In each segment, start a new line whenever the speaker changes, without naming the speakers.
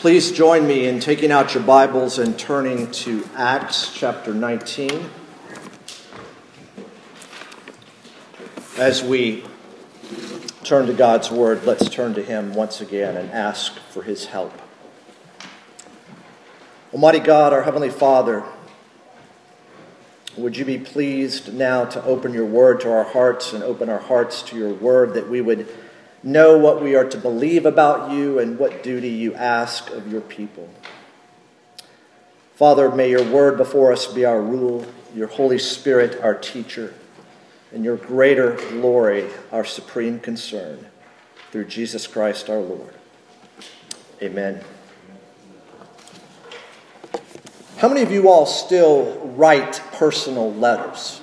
Please join me in taking out your Bibles and turning to Acts chapter 19. As we turn to God's Word, let's turn to Him once again and ask for His help. Almighty God, our Heavenly Father, would you be pleased now to open your Word to our hearts and open our hearts to your Word that we would know what we are to believe about you and what duty you ask of your people. Father, may your word before us be our rule, your Holy Spirit our teacher, and your greater glory our supreme concern. Through Jesus Christ our Lord. Amen. How many of you all still write personal letters?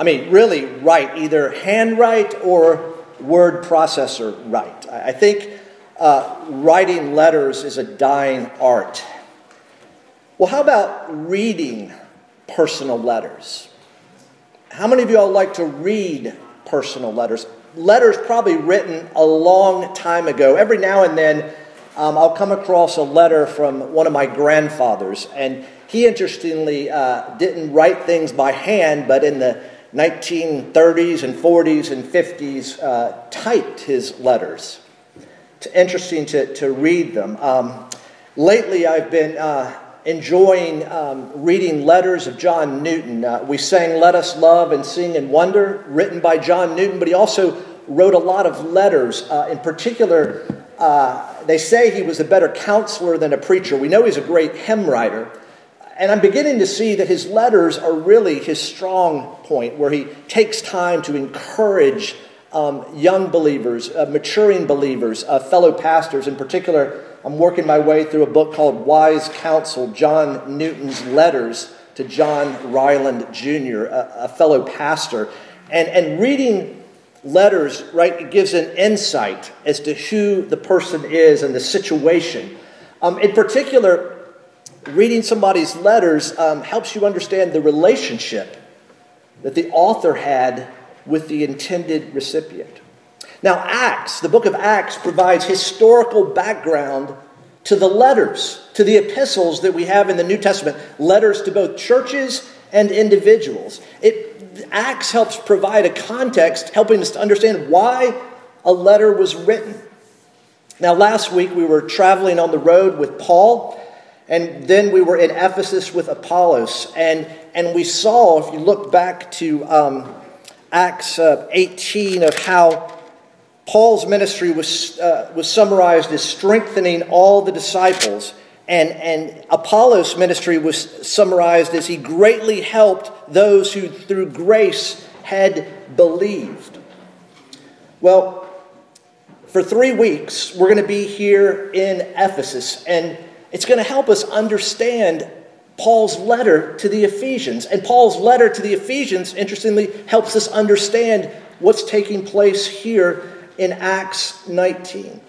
I mean, really write, either handwrite or word processor right. I think uh, writing letters is a dying art. Well, how about reading personal letters? How many of you all like to read personal letters? Letters probably written a long time ago. Every now and then, um, I'll come across a letter from one of my grandfathers, and he interestingly uh, didn't write things by hand, but in the 1930s and 40s and 50s uh, typed his letters. It's interesting to, to read them. Um, lately, I've been uh, enjoying um, reading letters of John Newton. Uh, we sang Let Us Love and Sing and Wonder, written by John Newton, but he also wrote a lot of letters. Uh, in particular, uh, they say he was a better counselor than a preacher. We know he's a great hymn writer. And I'm beginning to see that his letters are really his strong point, where he takes time to encourage um, young believers, uh, maturing believers, uh, fellow pastors. In particular, I'm working my way through a book called Wise Counsel John Newton's Letters to John Ryland Jr., a, a fellow pastor. And, and reading letters, right, it gives an insight as to who the person is and the situation. Um, in particular, reading somebody's letters um, helps you understand the relationship that the author had with the intended recipient. Now, Acts, the book of Acts, provides historical background to the letters, to the epistles that we have in the New Testament, letters to both churches and individuals. It, Acts helps provide a context, helping us to understand why a letter was written. Now, last week we were traveling on the road with Paul and then we were in Ephesus with Apollos. And, and we saw, if you look back to um, Acts uh, 18, of how Paul's ministry was, uh, was summarized as strengthening all the disciples. And, and Apollos' ministry was summarized as he greatly helped those who, through grace, had believed. Well, for three weeks, we're going to be here in Ephesus. And it's going to help us understand Paul's letter to the Ephesians. And Paul's letter to the Ephesians, interestingly, helps us understand what's taking place here in Acts 19.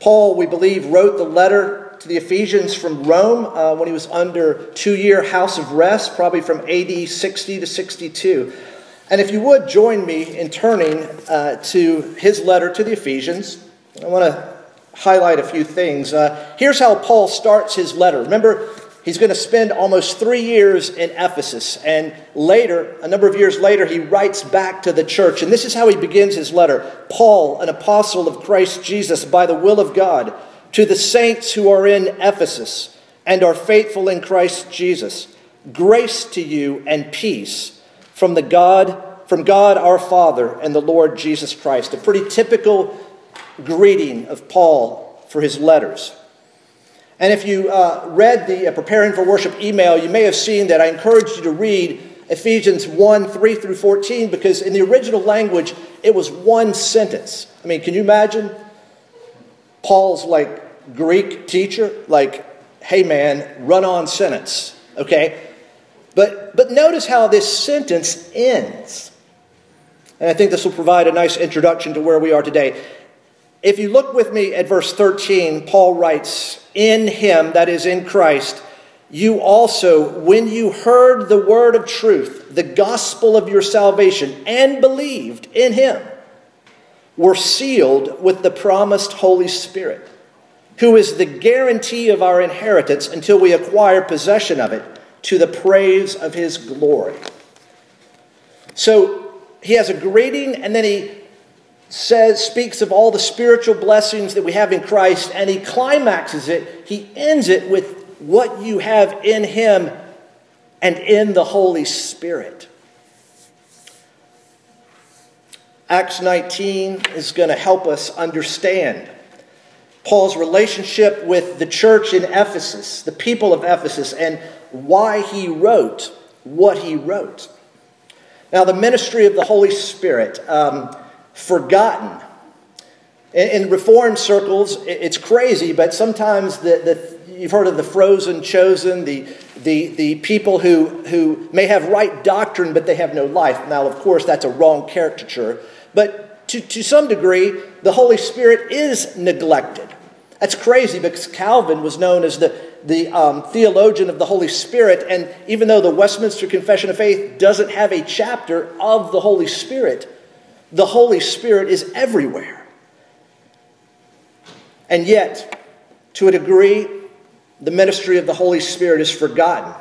Paul, we believe, wrote the letter to the Ephesians from Rome uh, when he was under two year house of rest, probably from AD 60 to 62. And if you would join me in turning uh, to his letter to the Ephesians, I want to highlight a few things. Uh, here's how Paul starts his letter. Remember, he's going to spend almost three years in Ephesus. And later, a number of years later, he writes back to the church. And this is how he begins his letter Paul, an apostle of Christ Jesus, by the will of God, to the saints who are in Ephesus and are faithful in Christ Jesus. Grace to you and peace from the God from God our Father and the Lord Jesus Christ. A pretty typical greeting of Paul for his letters. And if you uh, read the uh, Preparing for Worship email, you may have seen that I encouraged you to read Ephesians 1 3 through 14 because in the original language, it was one sentence. I mean, can you imagine Paul's like Greek teacher? Like, hey man, run on sentence, okay? But, but notice how this sentence ends. And I think this will provide a nice introduction to where we are today. If you look with me at verse 13, Paul writes, In him, that is in Christ, you also, when you heard the word of truth, the gospel of your salvation, and believed in him, were sealed with the promised Holy Spirit, who is the guarantee of our inheritance until we acquire possession of it to the praise of his glory. So he has a greeting, and then he says, speaks of all the spiritual blessings that we have in Christ, and he climaxes it, he ends it with what you have in him and in the Holy Spirit. Acts 19 is going to help us understand Paul's relationship with the church in Ephesus, the people of Ephesus, and why he wrote what he wrote. Now, the ministry of the Holy Spirit, um, forgotten. In, in Reformed circles, it's crazy, but sometimes the, the, you've heard of the frozen chosen, the, the, the people who, who may have right doctrine, but they have no life. Now, of course, that's a wrong caricature. But to, to some degree, the Holy Spirit is neglected. That's crazy because Calvin was known as the, the um, theologian of the Holy Spirit, and even though the Westminster Confession of Faith doesn't have a chapter of the Holy Spirit, the Holy Spirit is everywhere. And yet, to a degree, the ministry of the Holy Spirit is forgotten.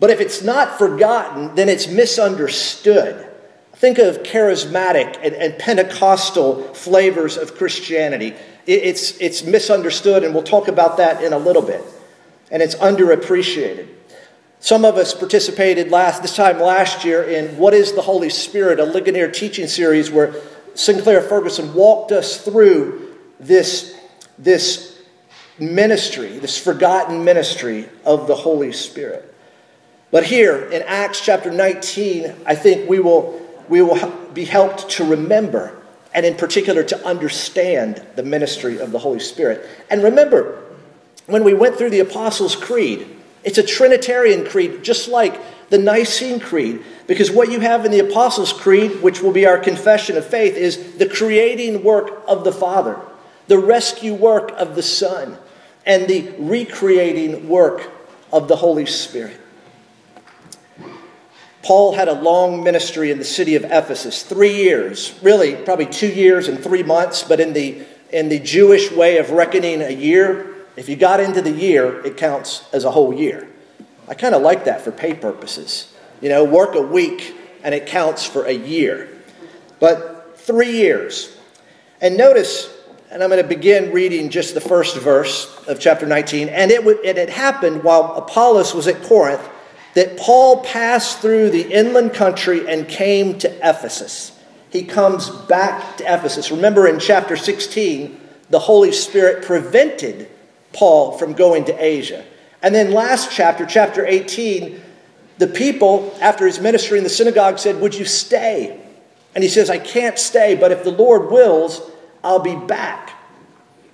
But if it's not forgotten, then it's misunderstood. Think of charismatic and, and Pentecostal flavors of Christianity. It, it's, it's misunderstood, and we'll talk about that in a little bit. And it's underappreciated. Some of us participated last this time last year in What is the Holy Spirit, a Ligonier teaching series where Sinclair Ferguson walked us through this, this ministry, this forgotten ministry of the Holy Spirit. But here in Acts chapter 19, I think we will we will be helped to remember and, in particular, to understand the ministry of the Holy Spirit. And remember, when we went through the Apostles' Creed, it's a Trinitarian creed, just like the Nicene Creed, because what you have in the Apostles' Creed, which will be our confession of faith, is the creating work of the Father, the rescue work of the Son, and the recreating work of the Holy Spirit. Paul had a long ministry in the city of Ephesus, three years, really, probably two years and three months, but in the, in the Jewish way of reckoning a year, if you got into the year, it counts as a whole year. I kind of like that for pay purposes. You know, work a week and it counts for a year. But three years. And notice, and I'm going to begin reading just the first verse of chapter 19. And it, w- it had happened while Apollos was at Corinth that Paul passed through the inland country and came to Ephesus. He comes back to Ephesus. Remember in chapter 16, the Holy Spirit prevented Paul from going to Asia. And then last chapter, chapter 18, the people, after his ministry in the synagogue, said, Would you stay? And he says, I can't stay, but if the Lord wills, I'll be back.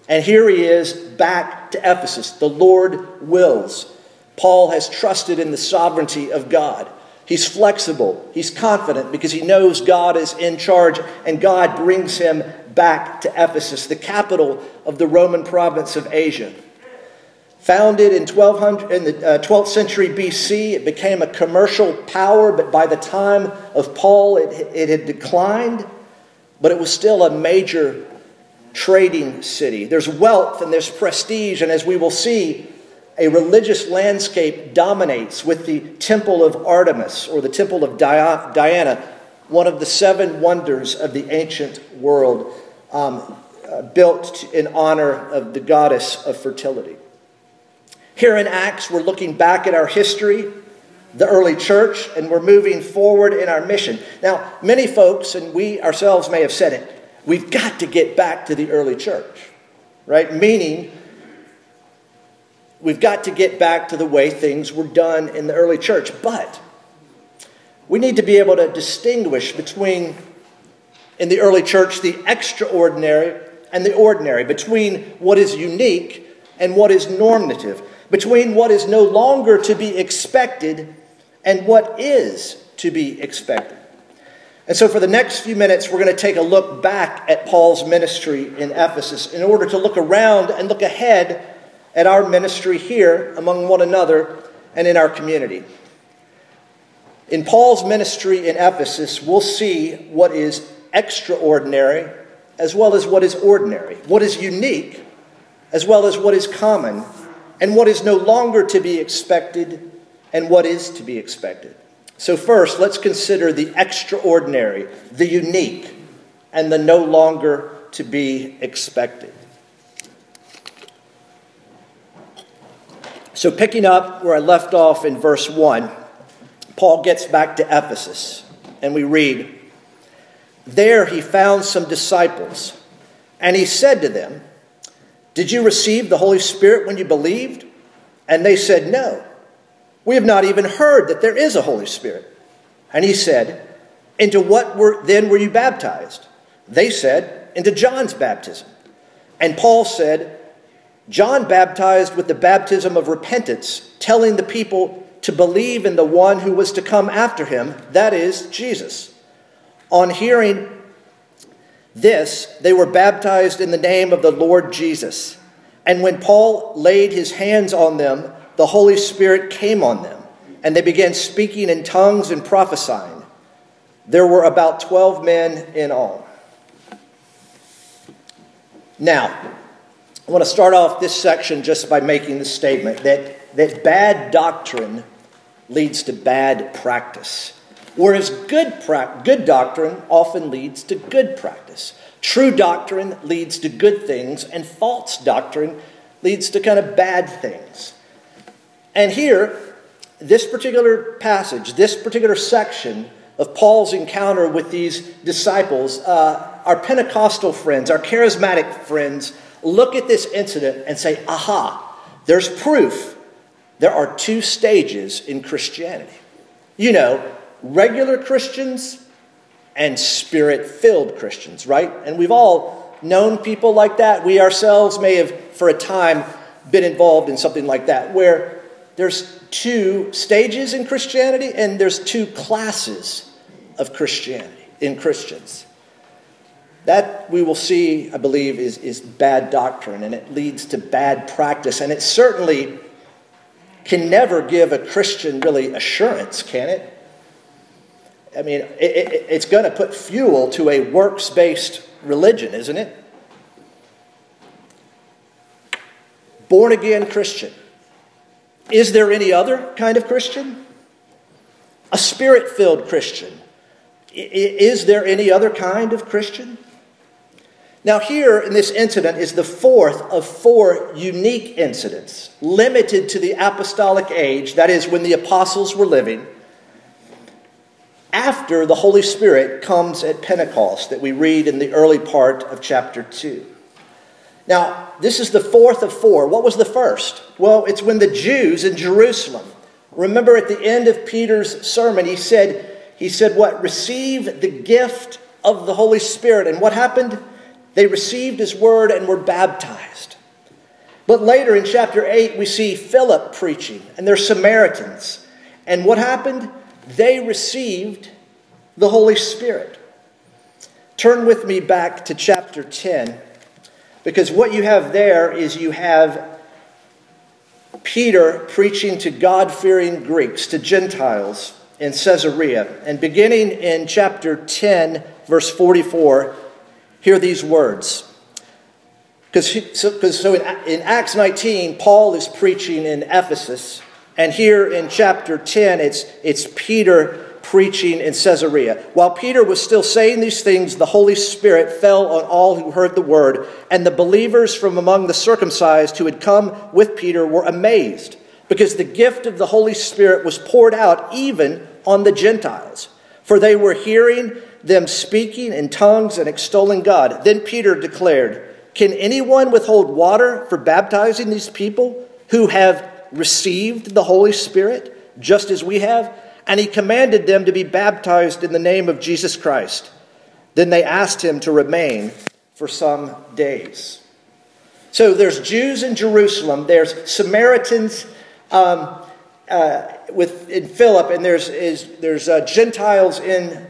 And here he is back to Ephesus. The Lord wills. Paul has trusted in the sovereignty of God. He's flexible, he's confident because he knows God is in charge, and God brings him back to Ephesus, the capital of the Roman province of Asia. Founded in, 1200, in the uh, 12th century BC, it became a commercial power, but by the time of Paul, it, it had declined, but it was still a major trading city. There's wealth and there's prestige, and as we will see, a religious landscape dominates with the Temple of Artemis or the Temple of Diana, one of the seven wonders of the ancient world, um, uh, built in honor of the goddess of fertility. Here in Acts, we're looking back at our history, the early church, and we're moving forward in our mission. Now, many folks, and we ourselves may have said it, we've got to get back to the early church, right? Meaning, We've got to get back to the way things were done in the early church. But we need to be able to distinguish between, in the early church, the extraordinary and the ordinary, between what is unique and what is normative, between what is no longer to be expected and what is to be expected. And so, for the next few minutes, we're going to take a look back at Paul's ministry in Ephesus in order to look around and look ahead at our ministry here among one another and in our community. In Paul's ministry in Ephesus, we'll see what is extraordinary as well as what is ordinary, what is unique as well as what is common and what is no longer to be expected and what is to be expected. So, first, let's consider the extraordinary, the unique, and the no longer to be expected. So, picking up where I left off in verse 1, Paul gets back to Ephesus, and we read There he found some disciples, and he said to them, Did you receive the Holy Spirit when you believed? And they said, No. We have not even heard that there is a Holy Spirit. And he said, Into what were, then were you baptized? They said, Into John's baptism. And Paul said, John baptized with the baptism of repentance, telling the people to believe in the one who was to come after him, that is, Jesus. On hearing this, they were baptized in the name of the Lord Jesus. And when Paul laid his hands on them, the Holy Spirit came on them, and they began speaking in tongues and prophesying. There were about 12 men in all. Now, I want to start off this section just by making the statement that, that bad doctrine leads to bad practice, whereas good, pra- good doctrine often leads to good practice. True doctrine leads to good things, and false doctrine leads to kind of bad things. And here, this particular passage, this particular section of Paul's encounter with these disciples, uh, our Pentecostal friends, our charismatic friends, look at this incident and say, aha, there's proof. There are two stages in Christianity. You know, regular Christians and spirit filled Christians, right? And we've all known people like that. We ourselves may have, for a time, been involved in something like that, where there's two stages in Christianity and there's two classes of Christianity in Christians. That we will see, I believe, is, is bad doctrine and it leads to bad practice. And it certainly can never give a Christian really assurance, can it? I mean, it, it, it's going to put fuel to a works based religion, isn't it? Born again Christian is there any other kind of Christian? A spirit filled Christian. Is there any other kind of Christian? Now, here in this incident is the fourth of four unique incidents limited to the apostolic age, that is, when the apostles were living, after the Holy Spirit comes at Pentecost, that we read in the early part of chapter 2. Now, this is the fourth of four. What was the first? Well, it's when the Jews in Jerusalem, remember at the end of Peter's sermon, he said, he said what? Receive the gift of the Holy Spirit. And what happened? They received his word and were baptized. But later in chapter 8, we see Philip preaching, and they're Samaritans. And what happened? They received the Holy Spirit. Turn with me back to chapter 10. Because what you have there is you have Peter preaching to God fearing Greeks, to Gentiles in Caesarea. And beginning in chapter 10, verse 44, hear these words. Because so, so in, in Acts 19, Paul is preaching in Ephesus. And here in chapter 10, it's, it's Peter preaching in Caesarea. While Peter was still saying these things, the Holy Spirit fell on all who heard the word, and the believers from among the circumcised who had come with Peter were amazed, because the gift of the Holy Spirit was poured out even on the Gentiles, for they were hearing them speaking in tongues and extolling God. Then Peter declared, Can anyone withhold water for baptizing these people who have received the Holy Spirit, just as we have? and he commanded them to be baptized in the name of Jesus Christ. Then they asked him to remain for some days. So there's Jews in Jerusalem, there's Samaritans um, uh, with, in Philip, and there's, is, there's uh, Gentiles in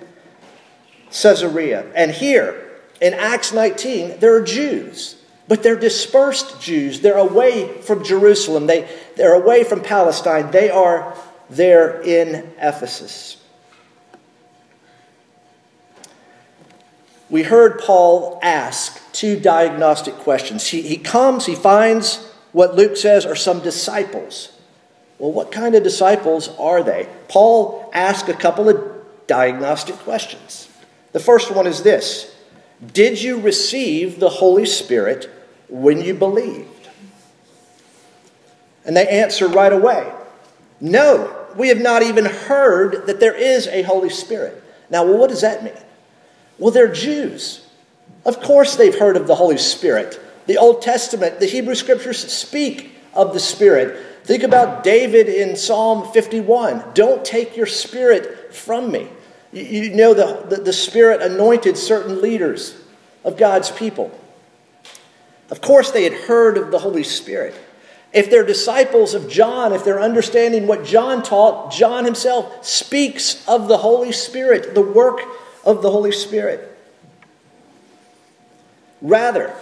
Caesarea. And here in Acts 19, there are Jews but they're dispersed Jews. They're away from Jerusalem. They, they're away from Palestine. They are there in Ephesus. we heard Paul ask two diagnostic questions. He, he comes, he finds what Luke says are some disciples. Well, what kind of disciples are they? Paul asks a couple of diagnostic questions. The first one is this Did you receive the Holy Spirit when you believed? And they answer right away No, we have not even heard that there is a Holy Spirit. Now, well, what does that mean? Well, they're Jews. Of course, they've heard of the Holy Spirit. The Old Testament, the Hebrew Scriptures speak of the Spirit. Think about David in Psalm 51 Don't take your Spirit from me. You, know, the, the, the Spirit anointed certain leaders of God's people. Of course, they had heard of the Holy Spirit. If they're disciples of John, if they're understanding what John taught, John himself speaks of the Holy Spirit, the work of the Holy Spirit. Rather,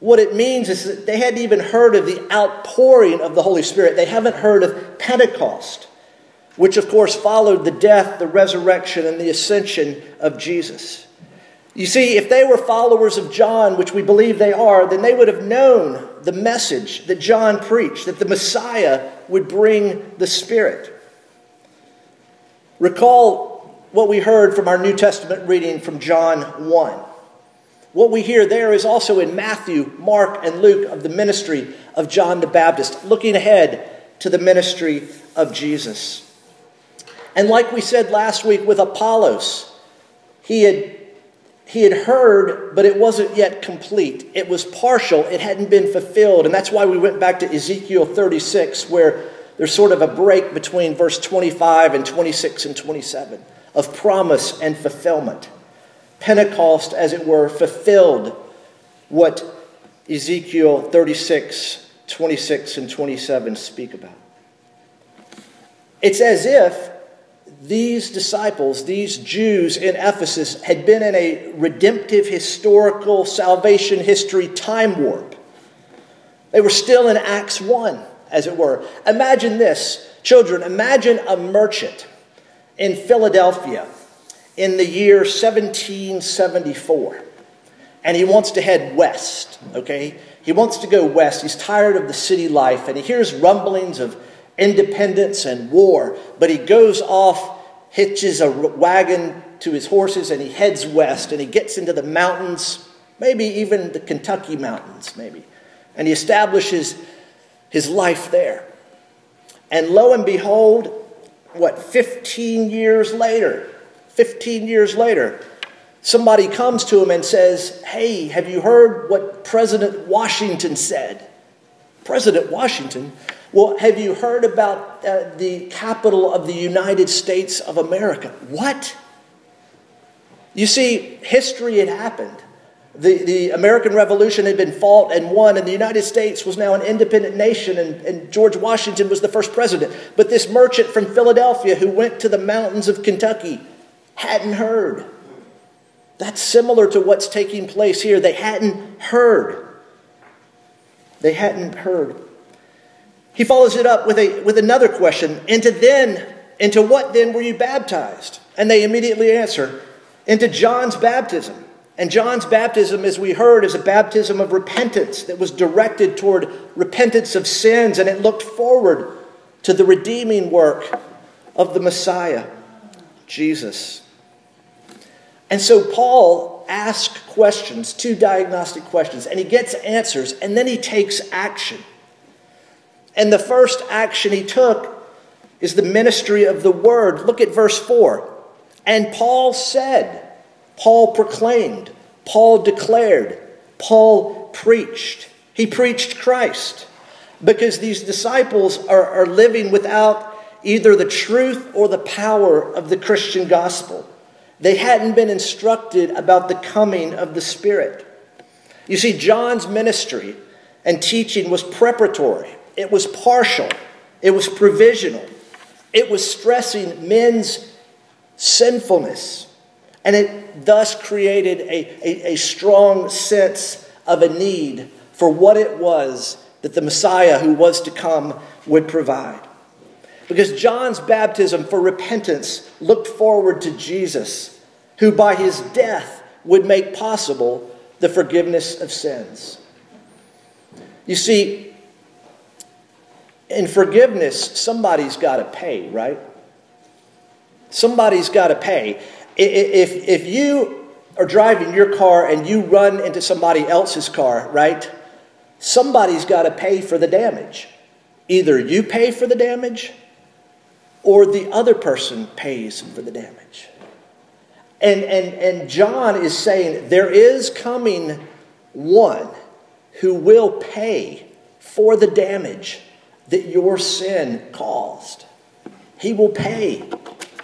what it means is that they hadn't even heard of the outpouring of the Holy Spirit. They haven't heard of Pentecost, which of course followed the death, the resurrection, and the ascension of Jesus. You see, if they were followers of John, which we believe they are, then they would have known the message that John preached that the Messiah would bring the Spirit. Recall what we heard from our New Testament reading from John 1. What we hear there is also in Matthew, Mark, and Luke of the ministry of John the Baptist, looking ahead to the ministry of Jesus. And like we said last week with Apollos, he had, he had heard, but it wasn't yet complete. It was partial, it hadn't been fulfilled. And that's why we went back to Ezekiel 36, where there's sort of a break between verse 25 and 26 and 27 of promise and fulfillment. Pentecost, as it were, fulfilled what Ezekiel 36, 26, and 27 speak about. It's as if these disciples, these Jews in Ephesus, had been in a redemptive, historical, salvation history time warp. They were still in Acts 1, as it were. Imagine this, children, imagine a merchant in Philadelphia in the year 1774. And he wants to head west, okay? He wants to go west. He's tired of the city life and he hears rumblings of independence and war, but he goes off, hitches a wagon to his horses, and he heads west and he gets into the mountains, maybe even the Kentucky mountains, maybe. And he establishes his life there. And lo and behold, what, 15 years later, 15 years later, somebody comes to him and says, Hey, have you heard what President Washington said? President Washington? Well, have you heard about uh, the capital of the United States of America? What? You see, history had happened. The, the American Revolution had been fought and won, and the United States was now an independent nation, and, and George Washington was the first president. But this merchant from Philadelphia who went to the mountains of Kentucky hadn't heard. That's similar to what's taking place here. They hadn't heard. They hadn't heard. He follows it up with, a, with another question Into then, into what then were you baptized? And they immediately answer, Into John's baptism. And John's baptism, as we heard, is a baptism of repentance that was directed toward repentance of sins, and it looked forward to the redeeming work of the Messiah, Jesus. And so Paul asks questions, two diagnostic questions, and he gets answers, and then he takes action. And the first action he took is the ministry of the word. Look at verse 4. And Paul said, Paul proclaimed, Paul declared, Paul preached. He preached Christ because these disciples are, are living without either the truth or the power of the Christian gospel. They hadn't been instructed about the coming of the Spirit. You see, John's ministry and teaching was preparatory, it was partial, it was provisional, it was stressing men's sinfulness. And it thus created a, a, a strong sense of a need for what it was that the Messiah who was to come would provide. Because John's baptism for repentance looked forward to Jesus, who by his death would make possible the forgiveness of sins. You see, in forgiveness, somebody's got to pay, right? Somebody's got to pay. If, if you are driving your car and you run into somebody else's car, right? Somebody's got to pay for the damage. Either you pay for the damage or the other person pays for the damage. And, and, and John is saying there is coming one who will pay for the damage that your sin caused. He will pay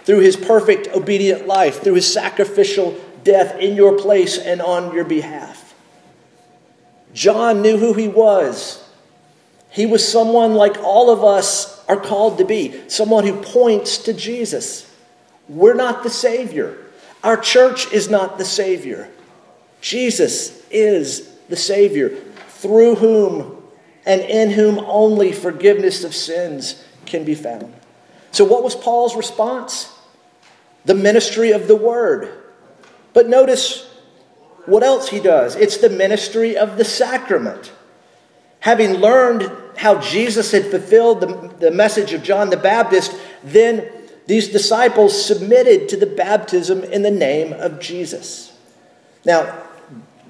through his perfect obedient life, through his sacrificial death in your place and on your behalf. John knew who he was. He was someone like all of us are called to be, someone who points to Jesus. We're not the Savior. Our church is not the Savior. Jesus is the Savior, through whom and in whom only forgiveness of sins can be found. So, what was Paul's response? The ministry of the Word. But notice what else he does it's the ministry of the sacrament. Having learned how Jesus had fulfilled the, the message of John the Baptist, then these disciples submitted to the baptism in the name of Jesus. Now,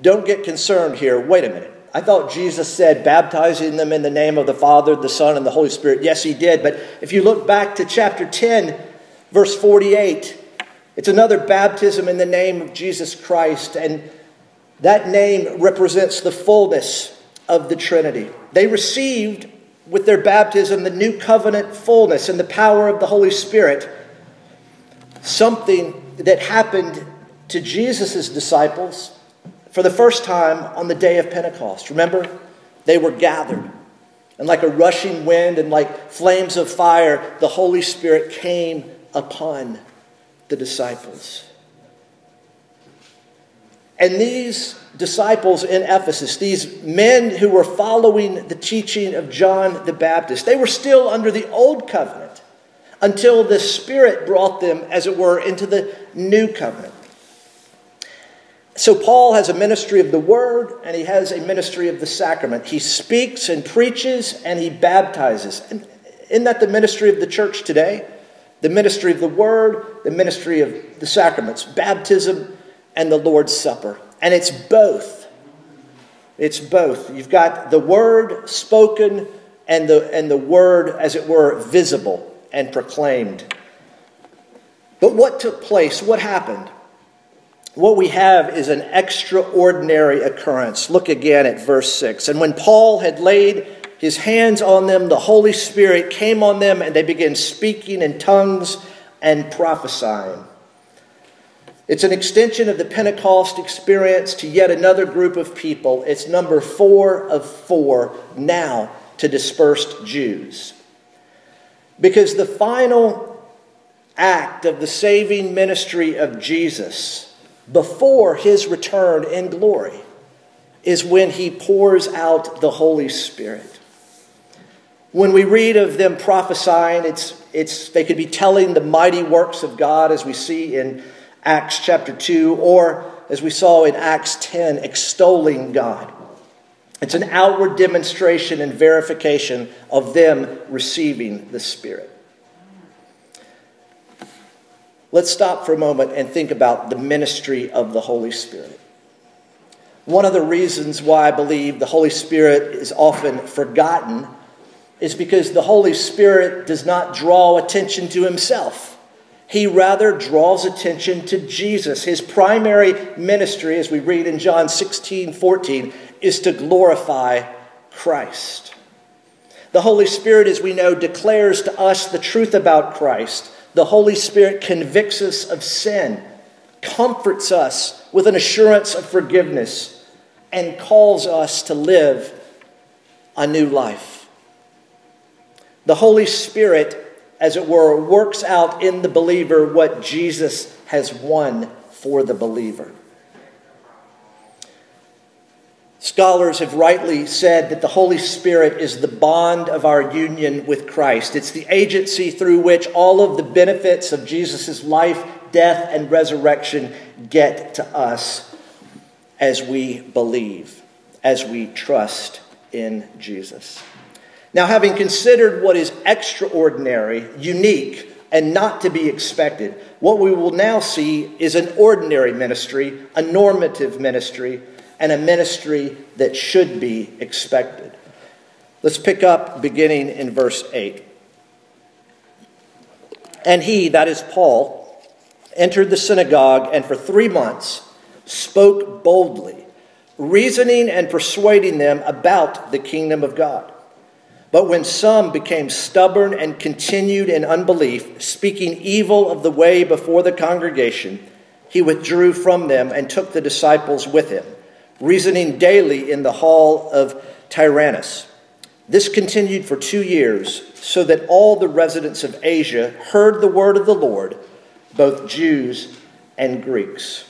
don't get concerned here. Wait a minute. I thought Jesus said baptizing them in the name of the Father, the Son, and the Holy Spirit. Yes, he did. But if you look back to chapter 10, verse 48, it's another baptism in the name of Jesus Christ. And that name represents the fullness of the Trinity. They received with their baptism the new covenant fullness and the power of the Holy Spirit, something that happened to Jesus' disciples for the first time on the day of Pentecost. Remember? They were gathered. And like a rushing wind and like flames of fire, the Holy Spirit came upon the disciples. And these disciples in Ephesus, these men who were following the teaching of John the Baptist, they were still under the old covenant until the Spirit brought them, as it were, into the new covenant. So, Paul has a ministry of the word and he has a ministry of the sacrament. He speaks and preaches and he baptizes. And isn't that the ministry of the church today? The ministry of the word, the ministry of the sacraments, baptism and the Lord's Supper. And it's both. It's both. You've got the word spoken and the, and the word, as it were, visible and proclaimed. But what took place? What happened? What we have is an extraordinary occurrence. Look again at verse 6. And when Paul had laid his hands on them, the Holy Spirit came on them, and they began speaking in tongues and prophesying. It's an extension of the Pentecost experience to yet another group of people. It's number four of four now to dispersed Jews. Because the final act of the saving ministry of Jesus before his return in glory is when he pours out the Holy Spirit. When we read of them prophesying, it's, it's, they could be telling the mighty works of God, as we see in Acts chapter 2, or as we saw in Acts 10, extolling God. It's an outward demonstration and verification of them receiving the Spirit. Let's stop for a moment and think about the ministry of the Holy Spirit. One of the reasons why I believe the Holy Spirit is often forgotten is because the Holy Spirit does not draw attention to himself. He rather draws attention to Jesus. His primary ministry, as we read in John 16 14, is to glorify Christ. The Holy Spirit, as we know, declares to us the truth about Christ. The Holy Spirit convicts us of sin, comforts us with an assurance of forgiveness, and calls us to live a new life. The Holy Spirit, as it were, works out in the believer what Jesus has won for the believer. Scholars have rightly said that the Holy Spirit is the bond of our union with Christ. It's the agency through which all of the benefits of Jesus' life, death, and resurrection get to us. as we believe, as we trust in Jesus. Now, having considered what is extraordinary, unique, and not to be expected, what we will now see is an ordinary ministry, a normative ministry, and a ministry that should be expected. Let's pick up beginning in verse 8. And he, that is Paul, entered the synagogue and for three months spoke boldly, reasoning and persuading them about the kingdom of God. But when some became stubborn and continued in unbelief, speaking evil of the way before the congregation, he withdrew from them and took the disciples with him, reasoning daily in the hall of Tyrannus. This continued for two years, so that all the residents of Asia heard the word of the Lord, both Jews and Greeks.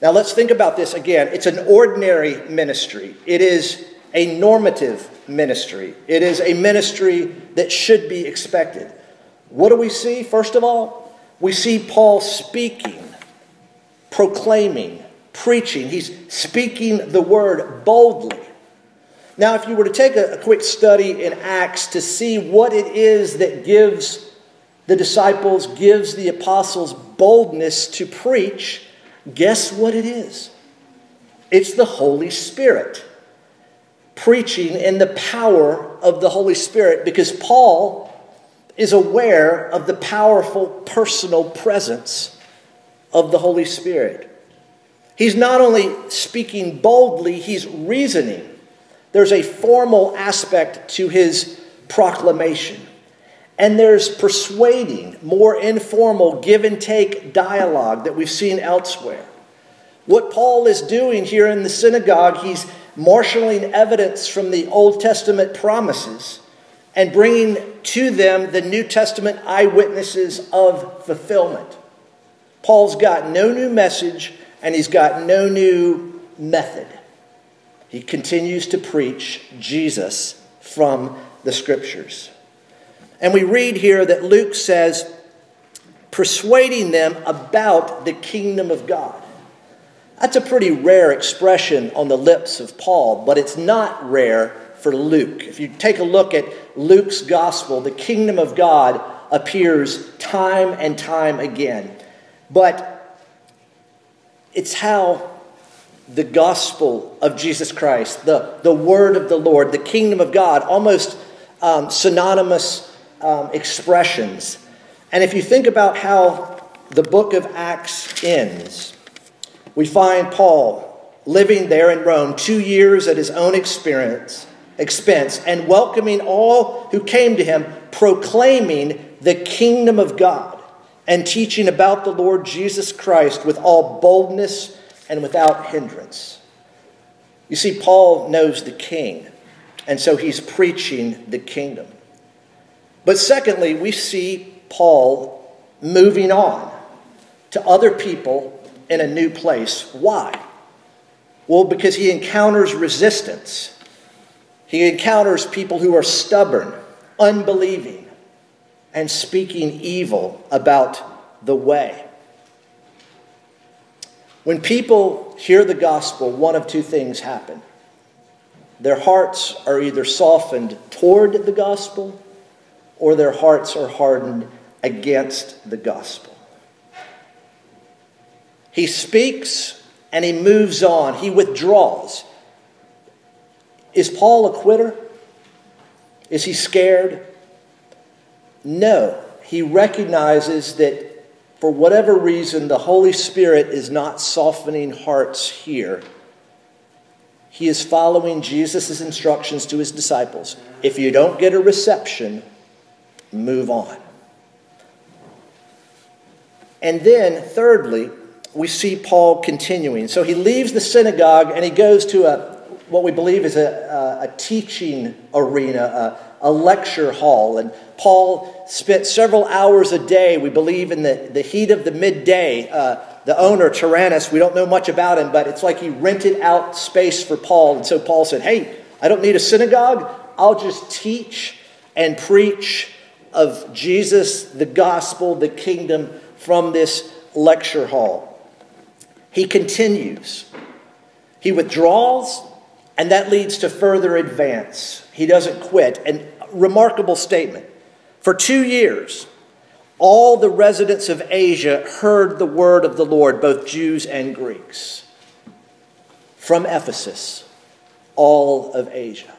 Now let's think about this again. It's an ordinary ministry, it is a normative ministry, it is a ministry that should be expected. What do we see? First of all, we see Paul speaking, proclaiming, preaching. He's speaking the word boldly. Now, if you were to take a, a quick study in Acts to see what it is that gives the disciples, gives the apostles boldness to preach, guess what it is? It's the Holy Spirit. Preaching in the power of the Holy Spirit because Paul is aware of the powerful personal presence of the Holy Spirit. He's not only speaking boldly, he's reasoning. There's a formal aspect to his proclamation. And there's persuading, more informal give and take dialogue that we've seen elsewhere. What Paul is doing here in the synagogue, he's marshaling evidence from the Old Testament promises and bringing to them the New Testament eyewitnesses of fulfillment. Paul's got no new message and he's got no new method. He continues to preach Jesus from the scriptures. And we read here that Luke says, persuading them about the kingdom of God. That's a pretty rare expression on the lips of Paul, but it's not rare for Luke. If you take a look at Luke's gospel, the kingdom of God appears time and time again. But it's how the gospel of Jesus Christ, the, the word of the Lord, the kingdom of God, almost um, synonymous um, expressions. And if you think about how the book of Acts ends, we find Paul living there in Rome two years at his own experience, expense and welcoming all who came to him, proclaiming the kingdom of God and teaching about the Lord Jesus Christ with all boldness and without hindrance. You see, Paul knows the king, and so he's preaching the kingdom. But secondly, we see Paul moving on to other people in a new place. Why? Well, because he encounters resistance. He encounters people who are stubborn, unbelieving, and speaking evil about the way. When people hear the gospel, one of two things happen. Their hearts are either softened toward the gospel or their hearts are hardened against the gospel. He speaks and he moves on, he withdraws. Is Paul a quitter? Is he scared? No. He recognizes that for whatever reason, the Holy Spirit is not softening hearts here. He is following Jesus' instructions to his disciples. If you don't get a reception, move on. And then, thirdly, we see Paul continuing. So he leaves the synagogue and he goes to a what we believe is a, a, teaching arena, a, a, lecture hall. And Paul spent several hours a day, we believe, in the, the heat of the midday. Uh, the owner, Tyrannus, we don't know much about him, but it's like he rented out space for Paul. And so Paul said, Hey, I don't need a synagogue. I'll just teach and preach of Jesus, the gospel, the kingdom from this lecture hall. He continues. He withdraws, and that leads to further advance. He doesn't quit. And remarkable statement. For two years, all the residents of Asia heard the word of the Lord, both Jews and Greeks. From Ephesus, all of Asia.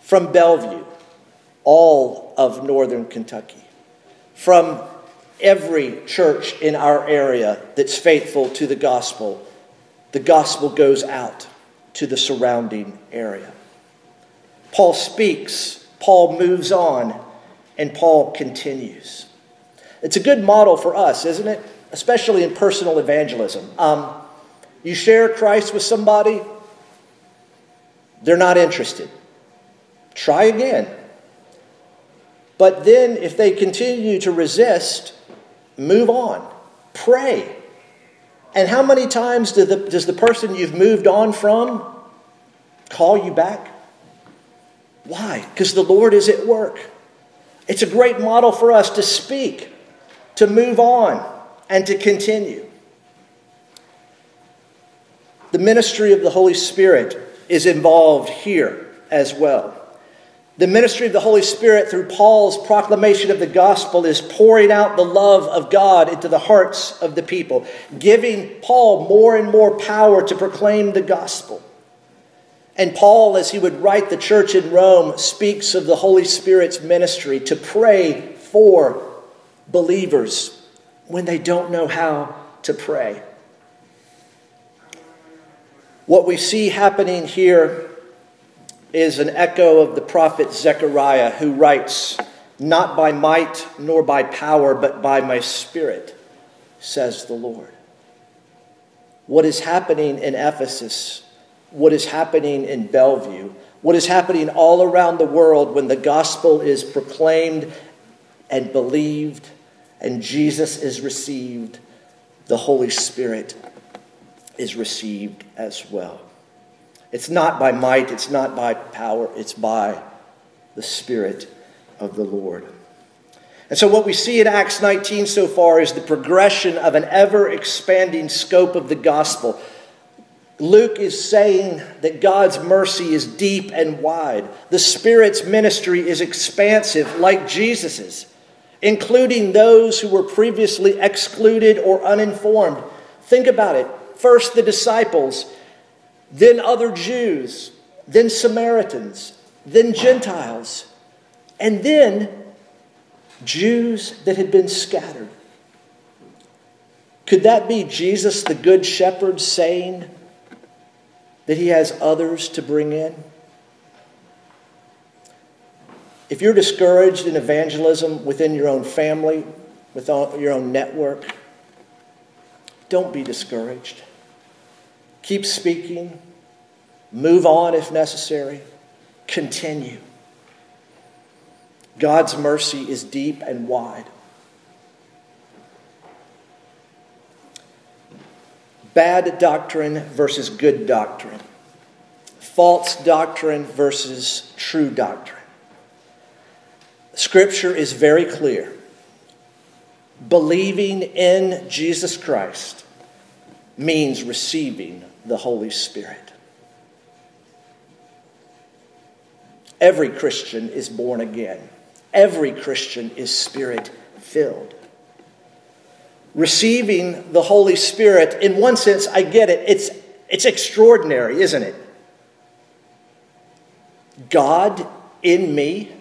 From Bellevue, all of northern Kentucky. From every church in our area that's faithful to the gospel, the gospel goes out to the surrounding area. Paul speaks, Paul moves on, and Paul continues. It's a good model for us, isn't it? Especially in personal evangelism. Um, you share Christ with somebody, they're not interested. Try again. But then, if they continue to resist, move on. Pray. And how many times do the, does the person you've moved on from call you back? Why? Because the Lord is at work. It's a great model for us to speak, to move on, and to continue. The ministry of the Holy Spirit is involved here as well. The ministry of the Holy Spirit through Paul's proclamation of the gospel is pouring out the love of God into the hearts of the people, giving Paul more and more power to proclaim the gospel. And Paul, as he would write the church in Rome, speaks of the Holy Spirit's ministry to pray for believers when they don't know how to pray. What we see happening here is an echo of the prophet Zechariah, who writes, Not by might nor by power, but by my spirit, says the Lord. What is happening in Ephesus, what is happening in Bellevue, what is happening all around the world when the gospel is proclaimed and believed and Jesus is received, the Holy Spirit is received as well. It's not by might, it's not by power, it's by the Spirit of the Lord. And so, what we see in Acts 19 so far is the progression of an ever expanding scope of the gospel. Luke is saying that God's mercy is deep and wide. The Spirit's ministry is expansive, like Jesus's, including those who were previously excluded or uninformed. Think about it. First, the disciples then other Jews, then Samaritans, then Gentiles, and then Jews that had been scattered. Could that be Jesus, the Good Shepherd, saying that he has others to bring in? If you're discouraged in evangelism within your own family, within your own network, don't be discouraged. Keep speaking. Move on if necessary. Continue. God's mercy is deep and wide. Bad doctrine versus good doctrine. False doctrine versus true doctrine. Scripture is very clear. Believing in Jesus Christ means receiving the Holy Spirit. Every Christian is born again. Every Christian is spirit filled. Receiving the Holy Spirit, in one sense, I get it. It's, it's extraordinary, isn't it? God in me.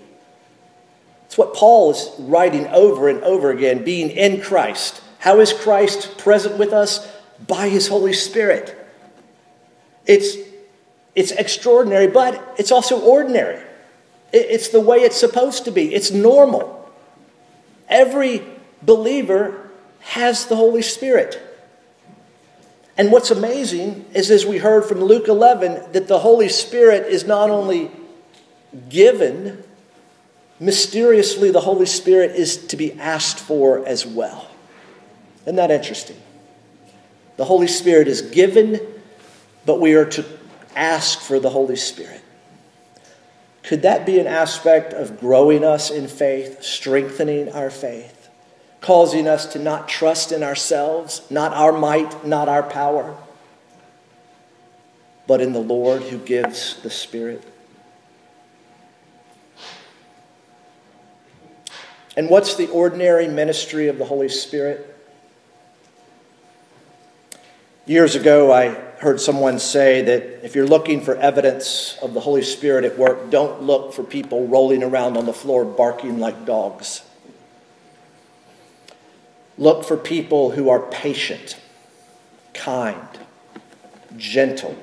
It's what Paul is writing over and over again being in Christ. How is Christ present with us? By his Holy Spirit. It's, it's extraordinary, but it's also ordinary. It's the way it's supposed to be, it's normal. Every believer has the Holy Spirit. And what's amazing is, as we heard from Luke 11, that the Holy Spirit is not only given, mysteriously, the Holy Spirit is to be asked for as well. Isn't that interesting? The Holy Spirit is given but we are to ask for the Holy Spirit. Could that be an aspect of growing us in faith, strengthening our faith, causing us to not trust in ourselves, not our might, not our power, but in the Lord who gives the Spirit. And what's the ordinary ministry of the Holy Spirit? Years ago, I heard someone say that if you're looking for evidence of the Holy Spirit at work, don't look for people rolling around on the floor barking like dogs. Look for people who are patient, kind, gentle,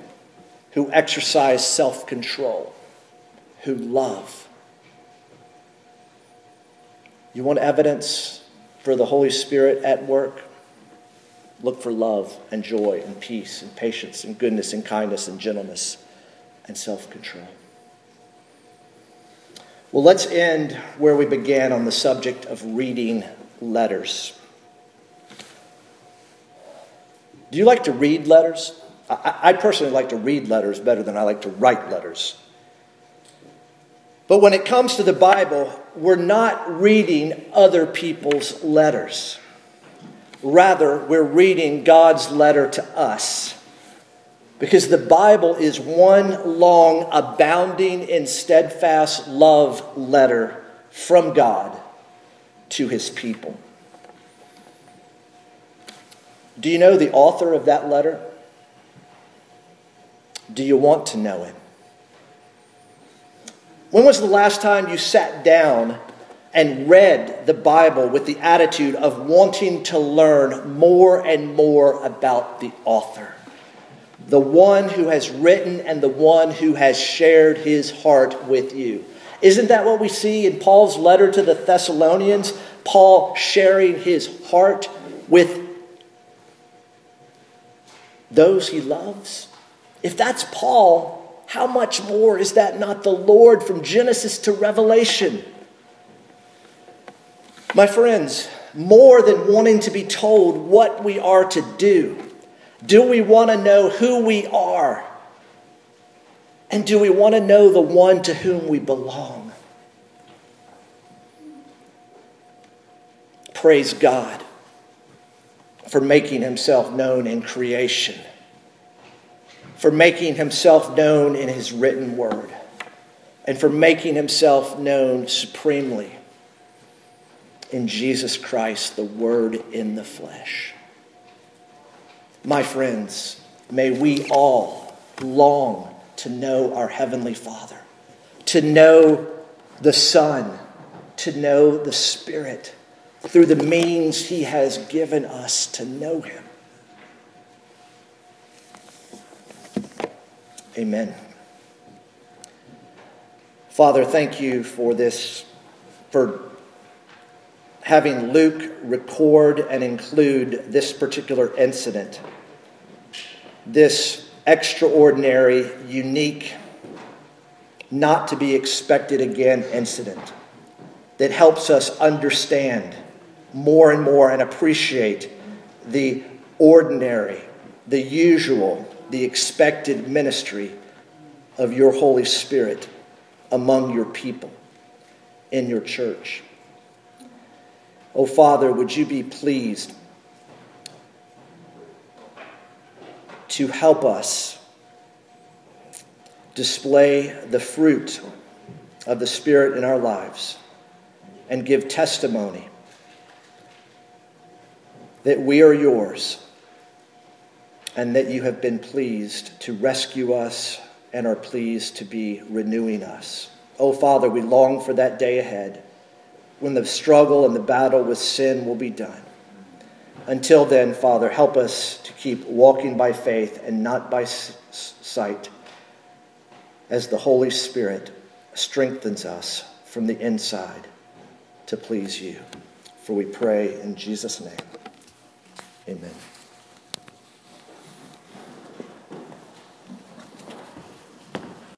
who exercise self control, who love. You want evidence for the Holy Spirit at work? Look for love and joy and peace and patience and goodness and kindness and gentleness and self control. Well, let's end where we began on the subject of reading letters. Do you like to read letters? I, I personally like to read letters better than I like to write letters. But when it comes to the Bible, we're not reading other people's letters. Rather, we're reading God's letter to us. Because the Bible is one long, abounding in steadfast love letter from God to his people. Do you know the author of that letter? Do you want to know him? When was the last time you sat down and read the Bible with the attitude of wanting to learn more and more about the author? The one who has written and the one who has shared his heart with you. Isn't that what we see in Paul's letter to the Thessalonians? Paul sharing his heart with those he loves? If that's Paul, how much more is that not the Lord from Genesis to Revelation? My friends, more than wanting to be told what we are to do, do we want to know who we are? And do we want to know the one to whom we belong? Praise God for making himself known in creation for making himself known in his written word and for making himself known supremely in Jesus Christ, the Word in the flesh. My friends, may we all long to know our Heavenly Father, to know the Son, to know the Spirit through the means He has given us to know Him. Amen. Father, thank you for this, for having Luke record and include this particular incident, this extraordinary, unique, not to be expected again incident that helps us understand more and more and appreciate the ordinary, the usual, the expected ministry of your Holy Spirit among your people in your church. Oh, Father, would you be pleased to help us display the fruit of the Spirit in our lives and give testimony that we are yours and that you have been pleased to rescue us and are pleased to be renewing us. Oh, Father, we long for that day ahead when the struggle and the battle with sin will be done. Until then, Father, help us to keep walking by faith and not by sight as the Holy Spirit strengthens us from the inside to please you. For we pray in Jesus' name. Amen.